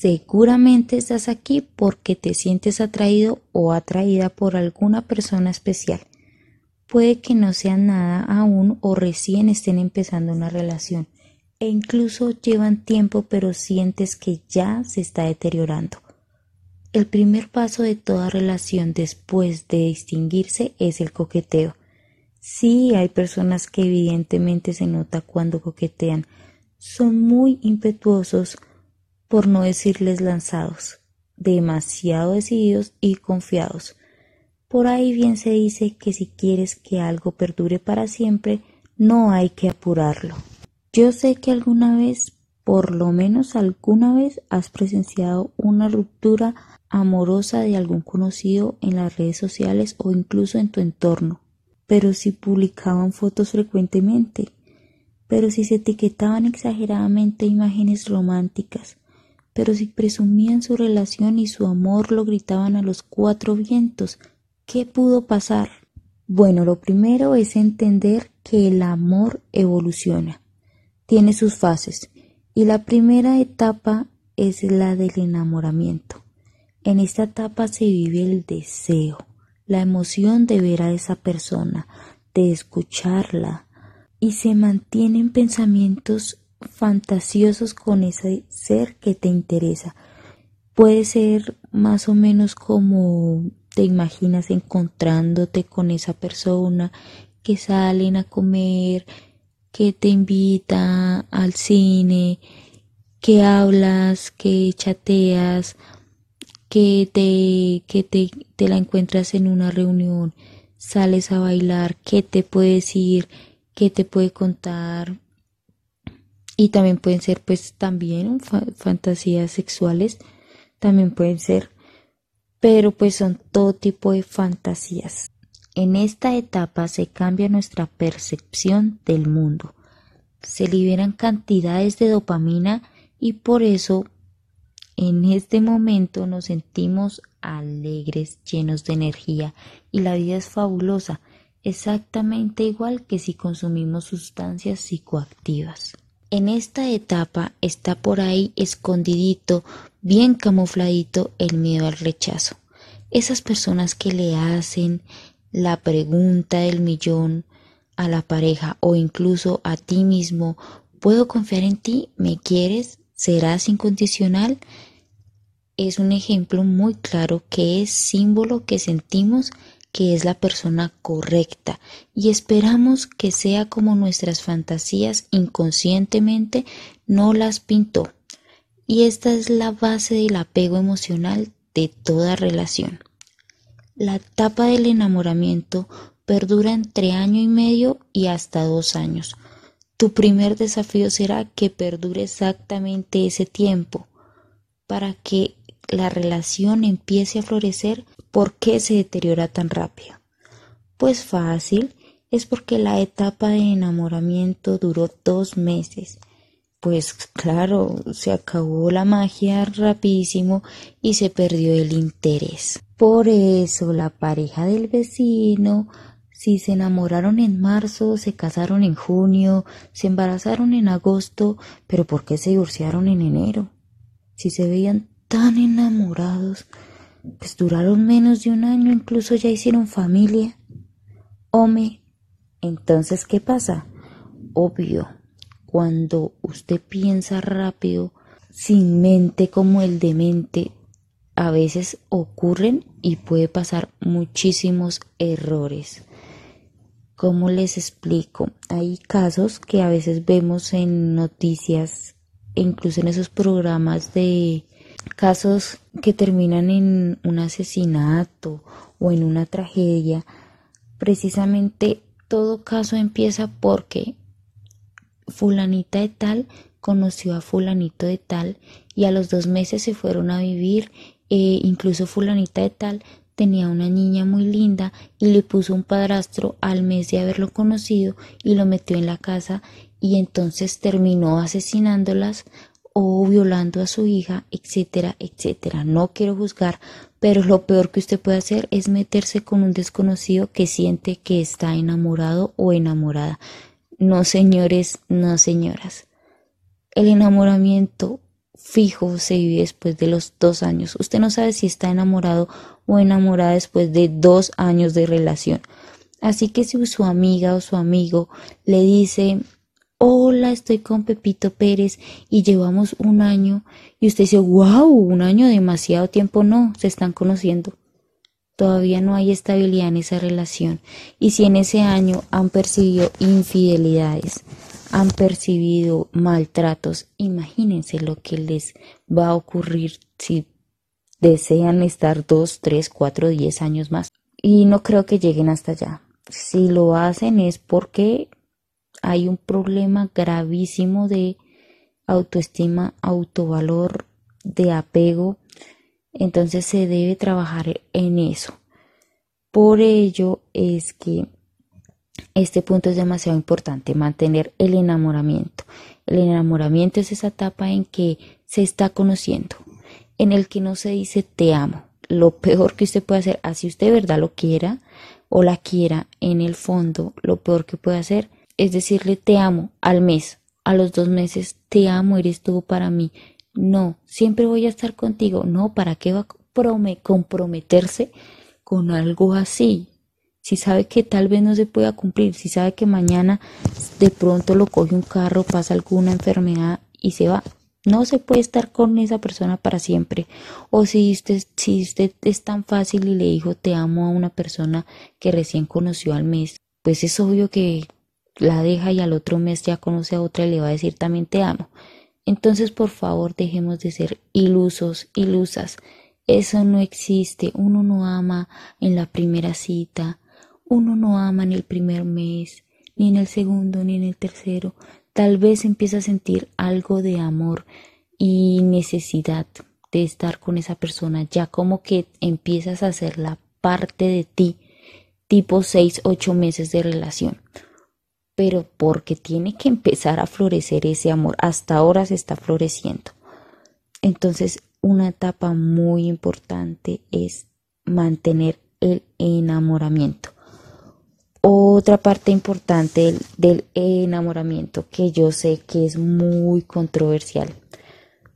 Seguramente estás aquí porque te sientes atraído o atraída por alguna persona especial. Puede que no sean nada aún o recién estén empezando una relación e incluso llevan tiempo pero sientes que ya se está deteriorando. El primer paso de toda relación después de distinguirse es el coqueteo. Sí, hay personas que evidentemente se nota cuando coquetean. Son muy impetuosos, por no decirles lanzados, demasiado decididos y confiados. Por ahí bien se dice que si quieres que algo perdure para siempre, no hay que apurarlo. Yo sé que alguna vez, por lo menos alguna vez, has presenciado una ruptura amorosa de algún conocido en las redes sociales o incluso en tu entorno. Pero si publicaban fotos frecuentemente, pero si se etiquetaban exageradamente imágenes románticas, pero si presumían su relación y su amor lo gritaban a los cuatro vientos, ¿qué pudo pasar? Bueno, lo primero es entender que el amor evoluciona, tiene sus fases, y la primera etapa es la del enamoramiento. En esta etapa se vive el deseo, la emoción de ver a esa persona, de escucharla, y se mantienen pensamientos fantasiosos con ese ser que te interesa. Puede ser más o menos como te imaginas encontrándote con esa persona, que salen a comer, que te invita al cine, que hablas, que chateas, que te, que te, te la encuentras en una reunión, sales a bailar, qué te puede decir, qué te puede contar. Y también pueden ser pues también fantasías sexuales, también pueden ser, pero pues son todo tipo de fantasías. En esta etapa se cambia nuestra percepción del mundo. Se liberan cantidades de dopamina y por eso en este momento nos sentimos alegres, llenos de energía y la vida es fabulosa, exactamente igual que si consumimos sustancias psicoactivas. En esta etapa está por ahí escondidito, bien camufladito el miedo al rechazo. Esas personas que le hacen la pregunta del millón a la pareja o incluso a ti mismo, ¿puedo confiar en ti? ¿Me quieres? ¿Serás incondicional? es un ejemplo muy claro que es símbolo que sentimos que es la persona correcta y esperamos que sea como nuestras fantasías inconscientemente no las pintó. Y esta es la base del apego emocional de toda relación. La etapa del enamoramiento perdura entre año y medio y hasta dos años. Tu primer desafío será que perdure exactamente ese tiempo para que la relación empiece a florecer, ¿por qué se deteriora tan rápido? Pues fácil, es porque la etapa de enamoramiento duró dos meses. Pues claro, se acabó la magia rapidísimo y se perdió el interés. Por eso la pareja del vecino, si se enamoraron en marzo, se casaron en junio, se embarazaron en agosto, pero ¿por qué se divorciaron en enero? Si se veían tan enamorados, pues duraron menos de un año, incluso ya hicieron familia. Home, entonces, ¿qué pasa? Obvio, cuando usted piensa rápido, sin mente como el demente, a veces ocurren y puede pasar muchísimos errores. ¿Cómo les explico? Hay casos que a veces vemos en noticias, incluso en esos programas de casos que terminan en un asesinato o en una tragedia, precisamente todo caso empieza porque fulanita de tal conoció a fulanito de tal y a los dos meses se fueron a vivir, e incluso fulanita de tal tenía una niña muy linda y le puso un padrastro al mes de haberlo conocido y lo metió en la casa y entonces terminó asesinándolas o violando a su hija, etcétera, etcétera. No quiero juzgar, pero lo peor que usted puede hacer es meterse con un desconocido que siente que está enamorado o enamorada. No, señores, no, señoras. El enamoramiento fijo se vive después de los dos años. Usted no sabe si está enamorado o enamorada después de dos años de relación. Así que si su amiga o su amigo le dice, hola, estoy con Pepito Pérez y llevamos un año y usted dice, wow, un año demasiado tiempo, no, se están conociendo. Todavía no hay estabilidad en esa relación. Y si en ese año han percibido infidelidades, han percibido maltratos, imagínense lo que les va a ocurrir si desean estar dos, tres, cuatro, diez años más. Y no creo que lleguen hasta allá. Si lo hacen es porque hay un problema gravísimo de autoestima, autovalor, de apego. Entonces se debe trabajar en eso. Por ello es que este punto es demasiado importante, mantener el enamoramiento. El enamoramiento es esa etapa en que se está conociendo, en el que no se dice te amo. Lo peor que usted puede hacer, así usted verdad lo quiera o la quiera, en el fondo, lo peor que puede hacer es decirle te amo al mes, a los dos meses, te amo, eres tú para mí. No, siempre voy a estar contigo. No, ¿para qué va a comprometerse con algo así? Si sabe que tal vez no se pueda cumplir, si sabe que mañana de pronto lo coge un carro, pasa alguna enfermedad y se va, no se puede estar con esa persona para siempre. O si usted, si usted es tan fácil y le dijo te amo a una persona que recién conoció al mes, pues es obvio que la deja y al otro mes ya conoce a otra y le va a decir también te amo. Entonces, por favor, dejemos de ser ilusos, ilusas. Eso no existe. Uno no ama en la primera cita. Uno no ama en el primer mes, ni en el segundo, ni en el tercero. Tal vez empieza a sentir algo de amor y necesidad de estar con esa persona. Ya como que empiezas a hacer la parte de ti, tipo seis, ocho meses de relación pero porque tiene que empezar a florecer ese amor. Hasta ahora se está floreciendo. Entonces, una etapa muy importante es mantener el enamoramiento. Otra parte importante del, enamoramiento que yo sé que es muy controversial,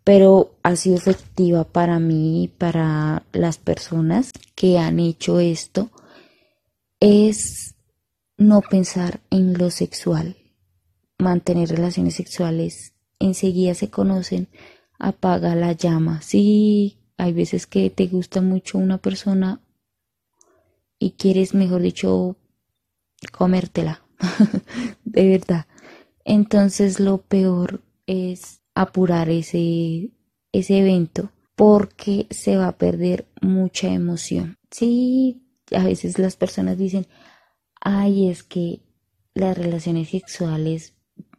pero ha sido efectiva para mí y para las personas que han hecho esto, es no pensar en lo sexual, mantener relaciones sexuales, enseguida se conocen, apaga la llama. Sí, hay veces que te gusta mucho una persona y quieres, mejor dicho, comértela, de verdad. Entonces lo peor es apurar ese, ese evento porque se va a perder mucha emoción. Sí, a veces las personas dicen, ay, es que las relaciones sexuales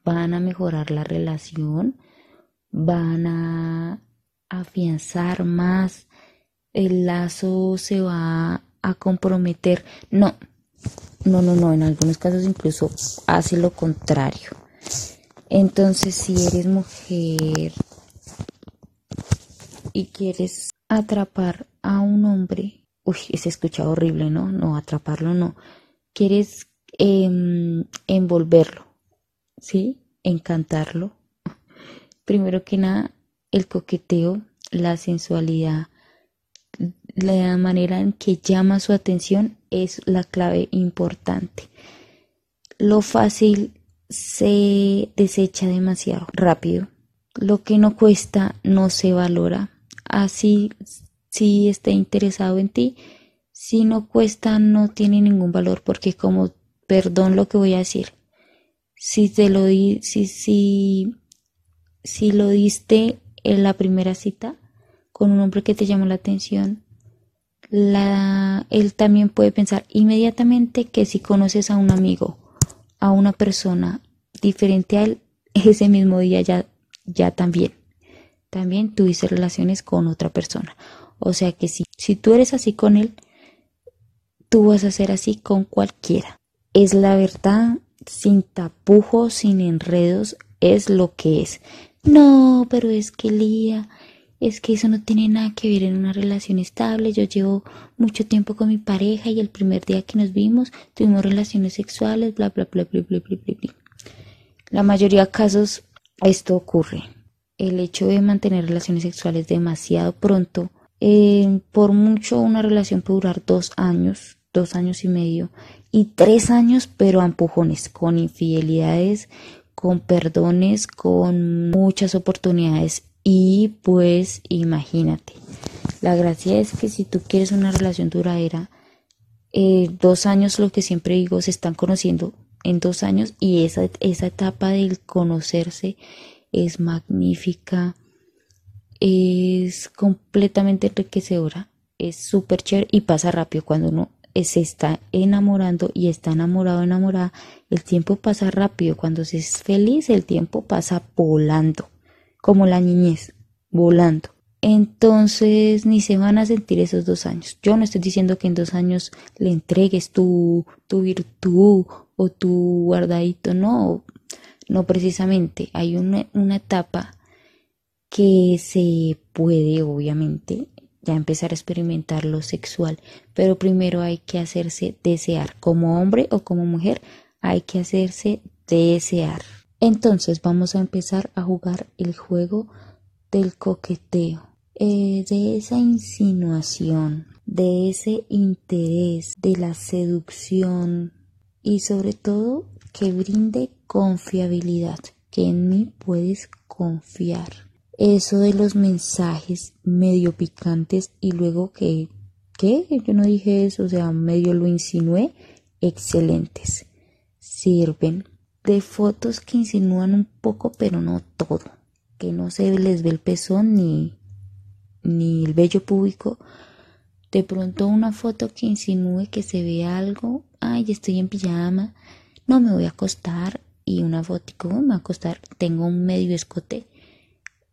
van a mejorar la relación, van a afianzar más, el lazo se va a comprometer. No, no, no, no, en algunos casos incluso hace lo contrario. Entonces, si eres mujer y quieres atrapar a un hombre, uy, se escucha horrible, ¿no? No, atraparlo no quieres em, envolverlo, ¿sí? Encantarlo. Primero que nada, el coqueteo, la sensualidad, la manera en que llama su atención es la clave importante. Lo fácil se desecha demasiado rápido. Lo que no cuesta no se valora. Así, si está interesado en ti, si no cuesta no tiene ningún valor porque como perdón lo que voy a decir si te lo di si si si lo diste en la primera cita con un hombre que te llamó la atención él también puede pensar inmediatamente que si conoces a un amigo a una persona diferente a él ese mismo día ya ya también también tuviste relaciones con otra persona. O sea que si, si tú eres así con él tú vas a ser así con cualquiera. Es la verdad, sin tapujos, sin enredos, es lo que es. No, pero es que Lía, es que eso no tiene nada que ver en una relación estable. Yo llevo mucho tiempo con mi pareja y el primer día que nos vimos tuvimos relaciones sexuales, bla, bla, bla, bla, bla, bla, bla. bla. La mayoría de casos esto ocurre. El hecho de mantener relaciones sexuales demasiado pronto, eh, por mucho una relación puede durar dos años, dos años y medio, y tres años, pero a empujones, con infidelidades, con perdones, con muchas oportunidades. Y pues imagínate, la gracia es que si tú quieres una relación duradera, eh, dos años, lo que siempre digo, se están conociendo en dos años y esa, esa etapa del conocerse es magnífica, es completamente enriquecedora, es súper chévere y pasa rápido cuando uno se está enamorando y está enamorado, enamorada, el tiempo pasa rápido. Cuando se es feliz, el tiempo pasa volando, como la niñez, volando. Entonces ni se van a sentir esos dos años. Yo no estoy diciendo que en dos años le entregues tu, tu virtud o tu guardadito, no, no precisamente. Hay una, una etapa que se puede, obviamente, ya empezar a experimentar lo sexual, pero primero hay que hacerse desear, como hombre o como mujer, hay que hacerse desear. Entonces vamos a empezar a jugar el juego del coqueteo, eh, de esa insinuación, de ese interés, de la seducción y sobre todo que brinde confiabilidad, que en mí puedes confiar eso de los mensajes medio picantes y luego que, ¿qué? Yo no dije eso, o sea, medio lo insinué, excelentes. Sirven de fotos que insinúan un poco, pero no todo, que no se les ve el pezón ni, ni el vello público. De pronto una foto que insinúe que se ve algo, ay, estoy en pijama, no me voy a acostar y una foto, ¿cómo me voy a acostar? Tengo un medio escote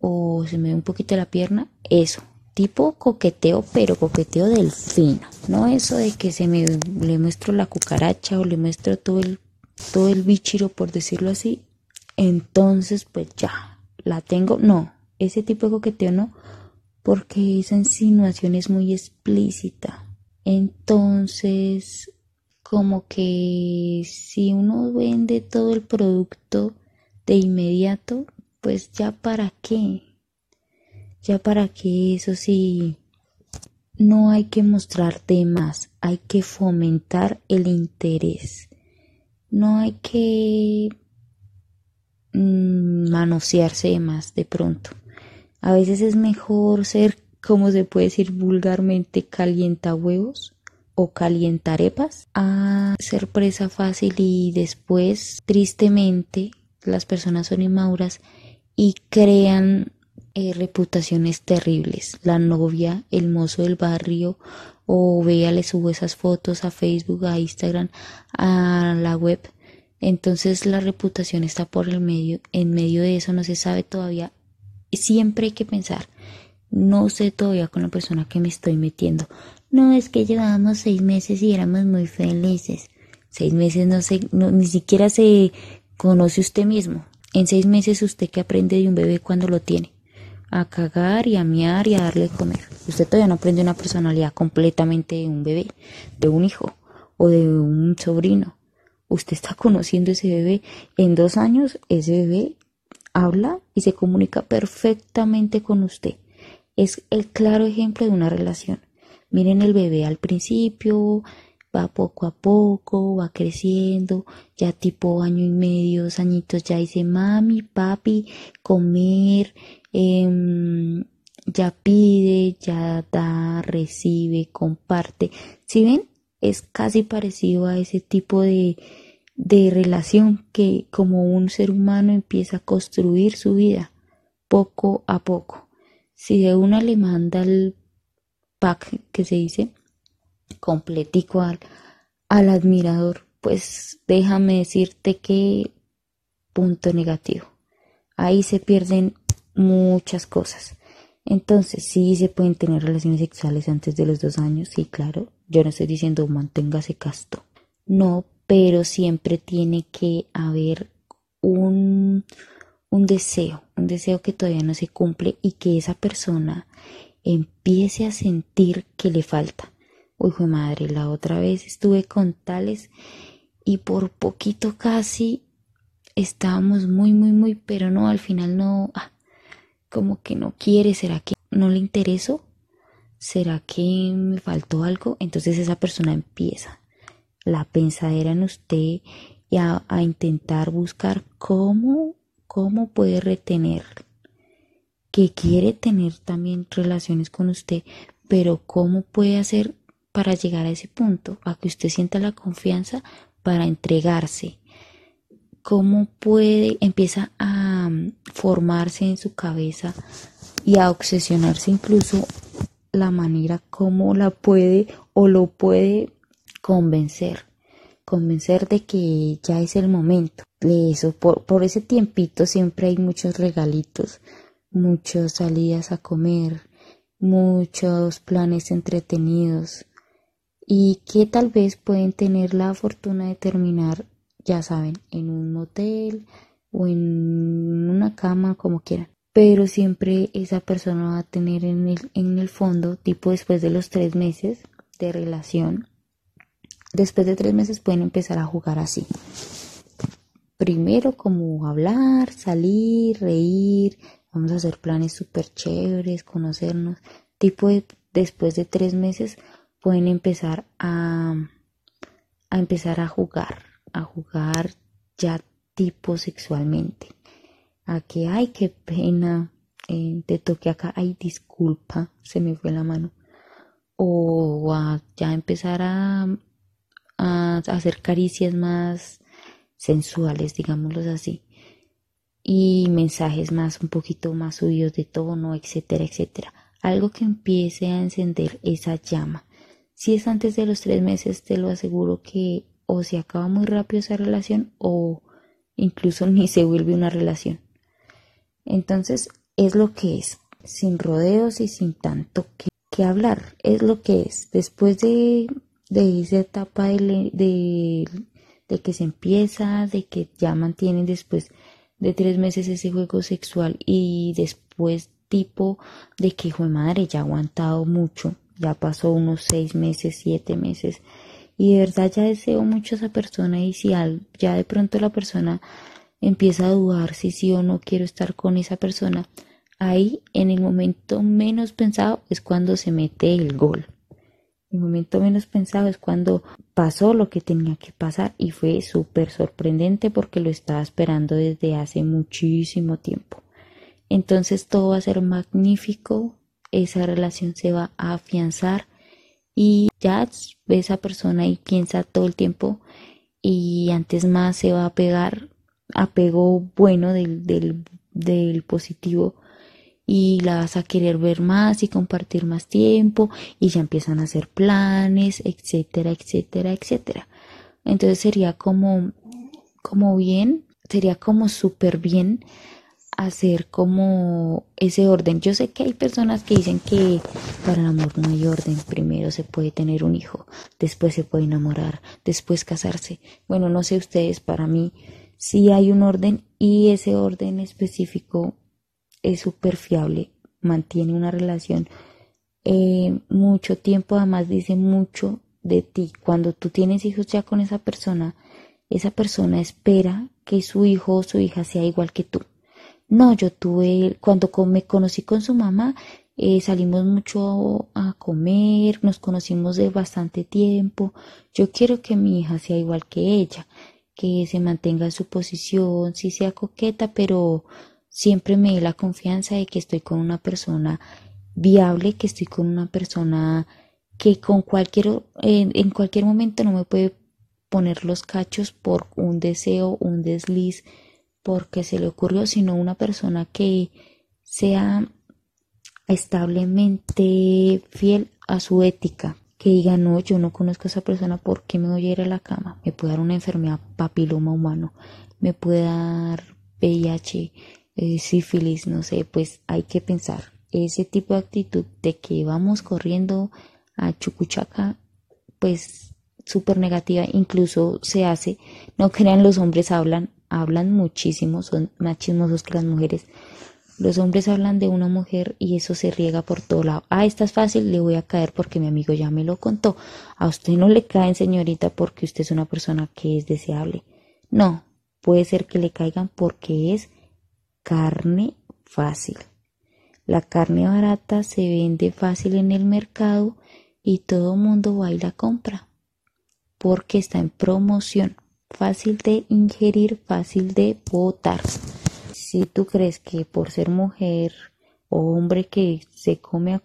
o se me ve un poquito la pierna, eso, tipo coqueteo, pero coqueteo del fino, no eso de que se me le muestro la cucaracha o le muestro todo el todo el bichiro por decirlo así, entonces pues ya, la tengo, no, ese tipo de coqueteo no, porque esa insinuación es muy explícita. Entonces, como que si uno vende todo el producto de inmediato, pues ya para qué, ya para qué, eso sí, no hay que mostrar de más, hay que fomentar el interés, no hay que mm, manosearse más de pronto. A veces es mejor ser, como se puede decir vulgarmente, calienta huevos o calientarepas a ser presa fácil y después, tristemente, las personas son inmaduras y crean eh, reputaciones terribles. La novia, el mozo del barrio, o vea, le subo esas fotos a Facebook, a Instagram, a la web. Entonces la reputación está por el medio, en medio de eso no se sabe todavía. Siempre hay que pensar, no sé todavía con la persona que me estoy metiendo. No es que llevábamos seis meses y éramos muy felices. Seis meses no sé, ni siquiera se conoce usted mismo. En seis meses usted que aprende de un bebé cuando lo tiene. A cagar y a miar y a darle de comer. Usted todavía no aprende una personalidad completamente de un bebé, de un hijo o de un sobrino. Usted está conociendo ese bebé. En dos años ese bebé habla y se comunica perfectamente con usted. Es el claro ejemplo de una relación. Miren el bebé al principio, va poco a poco, va creciendo, ya tipo año y medio, dos añitos, ya dice mami, papi, comer, em, ya pide, ya da, recibe, comparte. Si ven, es casi parecido a ese tipo de, de relación que como un ser humano empieza a construir su vida poco a poco. Si de una le manda el pack que se dice, completico al, al admirador, pues déjame decirte que punto negativo. Ahí se pierden muchas cosas. Entonces, sí se pueden tener relaciones sexuales antes de los dos años, sí, claro. Yo no estoy diciendo manténgase casto. No, pero siempre tiene que haber un, un deseo, un deseo que todavía no se cumple y que esa persona empiece a sentir que le falta. Uy, madre, la otra vez estuve con tales y por poquito casi estábamos muy, muy, muy, pero no, al final no, ah, como que no quiere, será que no le interesó, será que me faltó algo, entonces esa persona empieza la pensadera en usted y a, intentar buscar cómo, cómo puede retener, que quiere tener también relaciones con usted, pero cómo puede hacer para llegar a ese punto, a que usted sienta la confianza para entregarse. Cómo puede, empieza a mm, formarse en su cabeza y a obsesionarse incluso la manera como la puede o lo puede convencer, convencer de que ya es el momento eso. Por, por ese tiempito siempre hay muchos regalitos, muchas salidas a comer, muchos planes entretenidos y que tal vez pueden tener la fortuna de terminar, ya saben, en un hotel o en una cama, como quieran. Pero siempre esa persona va a tener en el, en el fondo, tipo después de los tres meses de relación, Después de tres meses pueden empezar a jugar así. Primero como hablar, salir, reír, vamos a hacer planes súper chéveres, conocernos. Tipo después de tres meses pueden empezar a, a empezar a jugar, a jugar ya tipo sexualmente. A que, ay, qué pena, eh, te toqué acá, ay, disculpa, se me fue la mano. O a ya empezar a a hacer caricias más sensuales, digámoslo así, y mensajes más un poquito más subidos de tono, etcétera, etcétera. Algo que empiece a encender esa llama. Si es antes de los tres meses, te lo aseguro que o se acaba muy rápido esa relación o incluso ni se vuelve una relación. Entonces es lo que es, sin rodeos y sin tanto que, hablar, es lo que es. Después de de esa etapa de, de, que se empieza, de que ya mantienen después de tres meses ese juego sexual y después tipo de que hijo de madre ya ha aguantado mucho, ya pasó unos seis meses, siete meses y de verdad ya deseo mucho a esa persona y si ya de pronto la persona empieza a dudar si sí o no quiero estar con esa persona, ahí en el momento menos pensado es cuando se mete el gol. El momento menos pensado es cuando pasó lo que tenía que pasar y fue súper sorprendente porque lo estaba esperando desde hace muchísimo tiempo. Entonces todo va a ser magnífico, esa relación se va a afianzar y ya esa persona y piensa todo el tiempo y antes más se va a pegar apego bueno del, del, del positivo y la vas a querer ver más y compartir más tiempo y ya empiezan a hacer planes, etcétera, etcétera, etcétera. Entonces sería como, como bien, sería como súper bien hacer como ese orden. Yo sé que hay personas que dicen que para el amor no hay orden. Primero se puede tener un hijo, después se puede enamorar, después casarse. Bueno, no sé ustedes, para mí sí hay un orden y ese orden específico es súper fiable, mantiene una relación eh, mucho tiempo, además dice mucho de ti. Cuando tú tienes hijos ya con esa persona, esa persona espera que su hijo o su hija sea igual que tú. No, yo tuve, cuando me conocí con su mamá, eh, salimos mucho a comer, nos conocimos de bastante tiempo. Yo quiero que mi hija sea igual que ella, que se mantenga en su posición, si sea coqueta, pero siempre me dé la confianza de que estoy con una persona viable, que estoy con una persona que con cualquier, en, cualquier momento no me puede poner los cachos por un deseo, un desliz, porque se le ocurrió, sino una persona que sea establemente fiel a su ética, que diga, no, yo no conozco a esa persona, ¿por qué me voy a ir a la cama? Me puede dar una enfermedad papiloma humano, me puede dar VIH, eh, sífilis, no sé, pues hay que pensar ese tipo de actitud de que vamos corriendo a Chucuchaca, pues súper negativa, incluso se hace, no crean los hombres hablan, hablan muchísimo, son más chismosos que las mujeres. Los hombres hablan de una mujer y eso se riega por todo lado. Ah, esta es fácil, le voy a caer porque mi amigo ya me lo contó. A usted no le caen, señorita, porque usted es una persona que es deseable. No, puede ser que le caigan porque es carne fácil. La carne barata se vende fácil en el mercado y todo mundo va y la compra porque está en promoción, fácil de ingerir, fácil de botar. Si tú crees que por ser mujer o hombre que se come a,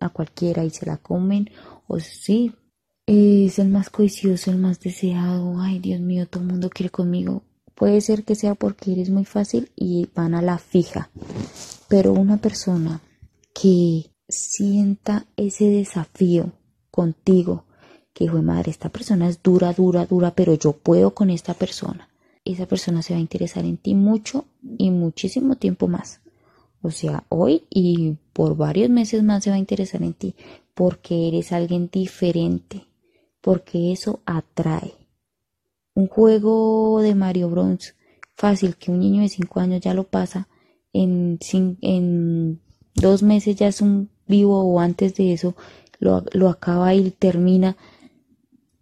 a cualquiera y se la comen, o sí, es el más codicioso, el más deseado, ay Dios mío, todo el mundo quiere conmigo. Puede ser que sea porque eres muy fácil y van a la fija, pero una persona que sienta ese desafío contigo, que hijo de madre, esta persona es dura, dura, dura, pero yo puedo con esta persona. Esa persona se va a interesar en ti mucho y muchísimo tiempo más. O sea, hoy y por varios meses más se va a interesar en ti porque eres alguien diferente, porque eso atrae. Un juego de Mario Bros fácil que un niño de 5 años ya lo pasa, en, en dos meses ya es un vivo o antes de eso lo, lo acaba y termina,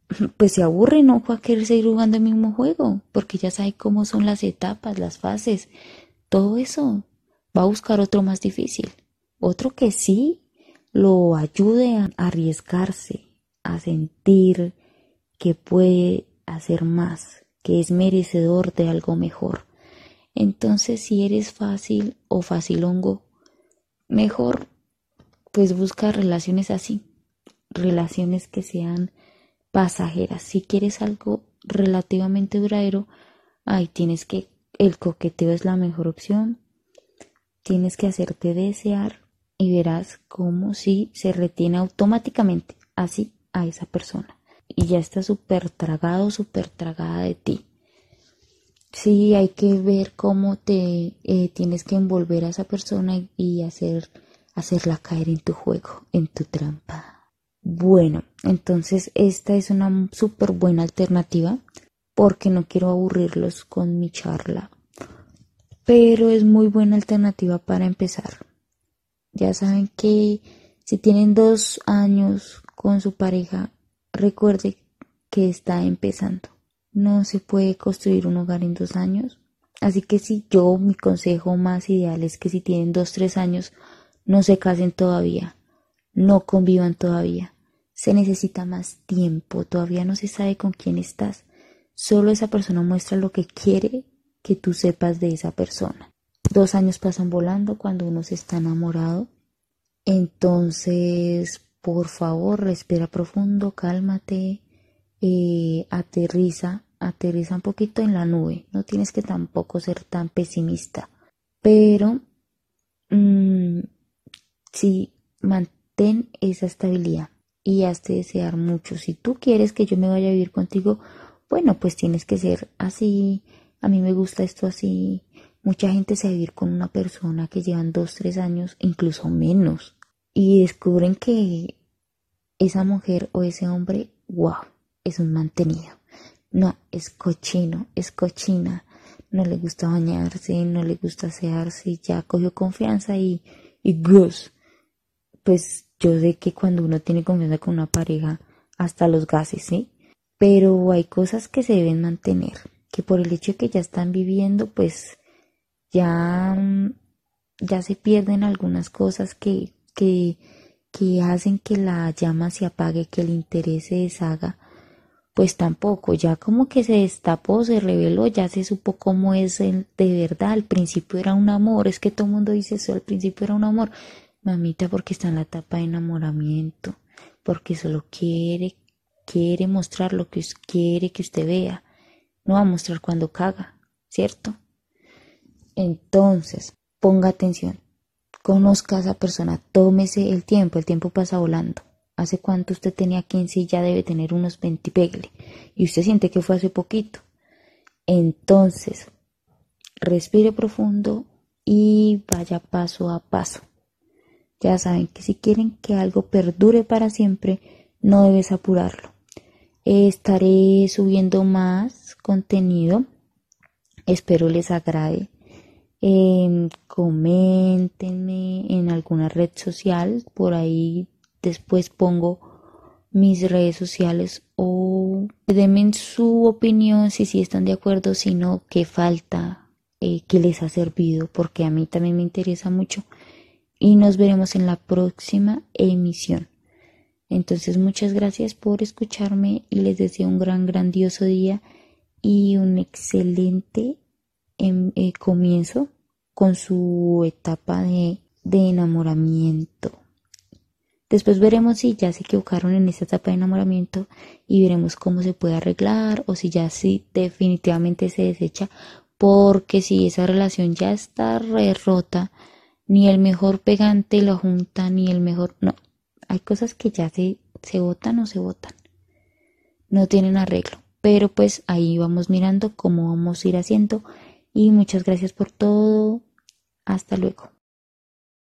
pues se aburre, no va a querer seguir jugando el mismo juego, porque ya sabe cómo son las etapas, las fases, todo eso va a buscar otro más difícil, otro que sí lo ayude a arriesgarse, a sentir que puede hacer más, que es merecedor de algo mejor. Entonces, si eres fácil o facilongo, mejor pues busca relaciones así, relaciones que sean pasajeras. Si quieres algo relativamente duradero, ahí tienes que el coqueteo es la mejor opción, tienes que hacerte desear y verás cómo si se retiene automáticamente así a esa persona. Y ya está súper tragado, súper tragada de ti. Sí, hay que ver cómo te eh, tienes que envolver a esa persona y hacer, hacerla caer en tu juego, en tu trampa. Bueno, entonces esta es una súper buena alternativa porque no quiero aburrirlos con mi charla pero es muy buena alternativa para empezar. Ya saben que si tienen dos años con su pareja, recuerde que está empezando. No se puede construir un hogar en dos años. Así que si yo, mi consejo más ideal es que si tienen dos, tres años, no se casen todavía, no convivan todavía. Se necesita más tiempo, todavía no se sabe con quién estás. Solo esa persona muestra lo que quiere que tú sepas de esa persona. Dos años pasan volando cuando uno se está enamorado. Entonces, por favor, respira profundo, cálmate, eh, aterriza, aterriza un poquito en la nube. No tienes que tampoco ser tan pesimista. Pero, mm, sí, mantén esa estabilidad y hazte desear mucho. Si tú quieres que yo me vaya a vivir contigo, bueno, pues tienes que ser así, a mí me gusta esto así. Mucha gente se va a vivir con una persona que llevan dos, tres años, incluso menos, y descubren que esa mujer o ese hombre, wow, es un mantenido. No, es cochino, es cochina, no le gusta bañarse, no le gusta asearse, ya cogió confianza y, y gus. Pues yo sé que cuando uno tiene confianza con una pareja, hasta los gases, ¿sí? Pero hay cosas que se deben mantener que por el hecho de que ya están viviendo, pues ya, ya se pierden algunas cosas que, que, que hacen que la llama se apague, que el interés se deshaga, pues tampoco, ya como que se destapó, se reveló, ya se supo cómo es el, de verdad, al principio era un amor, es que todo el mundo dice eso, al principio era un amor, mamita porque está en la etapa de enamoramiento, porque solo quiere, quiere mostrar lo que quiere que usted vea, no va a mostrar cuando caga, ¿cierto? Entonces, ponga atención, conozca a esa persona, tómese el tiempo, el tiempo pasa volando. ¿Hace cuánto usted tenía 15 y ya debe tener unos 20 pegle? Y usted siente que fue hace poquito. Entonces, respire profundo y vaya paso a paso. Ya saben que si quieren que algo perdure para siempre, no debes apurarlo. Estaré subiendo más contenido. Espero les agrade. Eh, coméntenme en alguna red social. Por ahí después pongo mis redes sociales o denme su opinión si sí están de acuerdo, si no, qué falta, eh, qué les ha servido, porque a mí también me interesa mucho y nos veremos en la próxima emisión. Entonces muchas gracias por escucharme y les deseo un gran, grandioso día y un excelente em, eh, comienzo con su etapa de, de enamoramiento. Después veremos si ya se equivocaron en esta etapa de enamoramiento y veremos cómo se puede arreglar o si ya sí definitivamente se desecha porque si esa relación ya está re rota, ni el mejor pegante lo junta, ni el mejor... No, hay cosas que ya se, se votan o se votan. No tienen arreglo. Pero pues ahí vamos mirando cómo vamos a ir haciendo. Y muchas gracias por todo. Hasta luego.